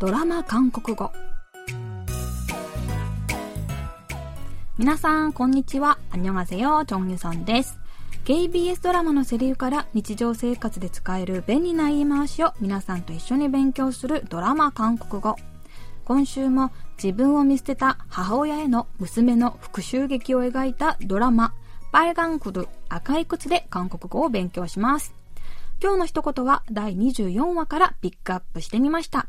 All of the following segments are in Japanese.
ドラマ韓国語。皆さんこんにちは。アンニョンハセヨチョンユさんです KBS ドラマのセリフから日常生活で使える便利な言い回しを皆さんと一緒に勉強するドラマ韓国語。今週も自分を見捨てた母親への娘の復讐劇を描いたドラマパイガンクル赤い靴で韓国語を勉強します。今日の一言は第24話からピックアップしてみました。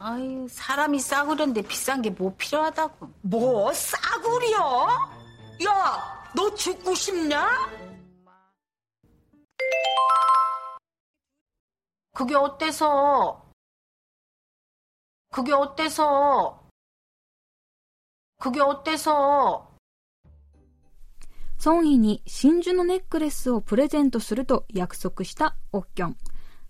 아유 사람이 싸구려인데 비싼 게 뭐 필요하다고. 뭐 싸구려? 야 너 죽고 싶냐? 그게 어때서? 그게 어때서? 그게 어때서? ソンヒに真珠のネックレスをプレゼントすると約束したオッキョン。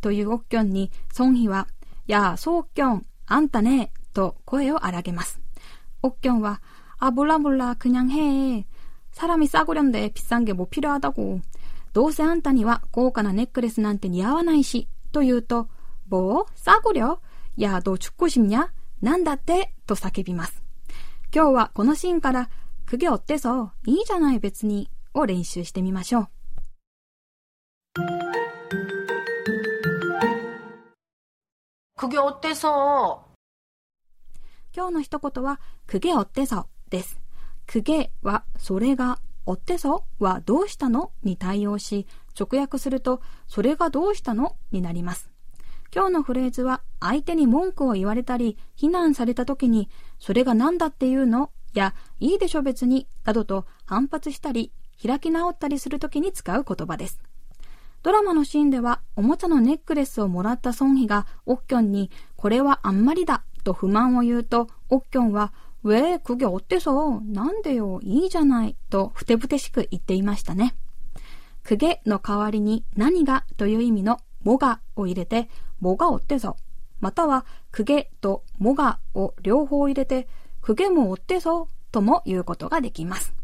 というオッキョンに、ソンヒは、やあ、そうキョン、あんたね、と声を荒げます。オッキョンは、あ、몰라몰라그냥해사람이싸구려인데비싼게뭐필요하다고どうせあんたには高価なネックレスなんて似合わないし、と言うと、뭐 싸구려や、どう죽고싶냐なんだってと叫びます。今日はこのシーンから、くげおってそ、いいじゃない別に、を練習してみましょう。 くげおってそ。今日の一言は、くげおってそです。くげは、それが、おってそはどうしたのに対応し、直訳すると、それがどうしたのになります。今日のフレーズは相手に文句を言われたり非難された時にそれが何だっていうの？やいいでしょ別になどと反発したり開き直ったりする時に使う言葉です。ドラマのシーンでは、おもちゃのネックレスをもらったソンヒが、オッキョンに、これはあんまりだ、と不満を言うと、オッキョンは、ウェー、クギってそう、なんでよ、いいじゃない、と、ふてぶてしく言っていましたね。クゲの代わりに、何がという意味の、もがを入れて、もがおってぞ。または、クゲともがを両方入れて、クゲもおってぞ、とも言うことができます。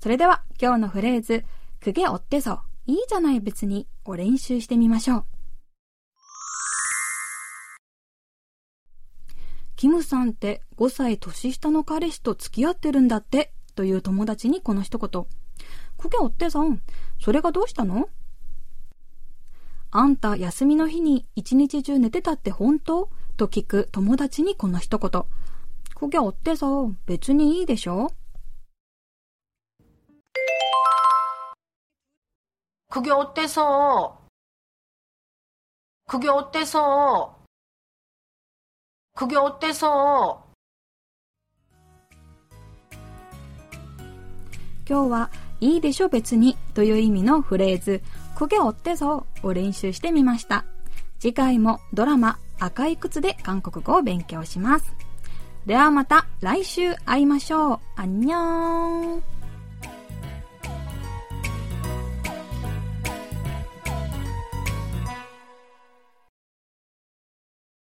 それでは、今日のフレーズ、クゲおってぞいいじゃない別にを練習してみましょう。キムさんって5歳年下の彼氏と付き合ってるんだってという友達にこの一言。こゲおってさん、それがどうしたの？あんた休みの日に一日中寝てたって本当？と聞く友達にこの一言。こゲおってさん、別にいいでしょ？ 그게어때서그게어때서그게어때서今日はいいでしょ別にという意味のフレーズ그게어때서を練習してみました。次回もドラマ赤い靴で韓国語を勉強します。ではまた来週会いましょう。あんにょーん。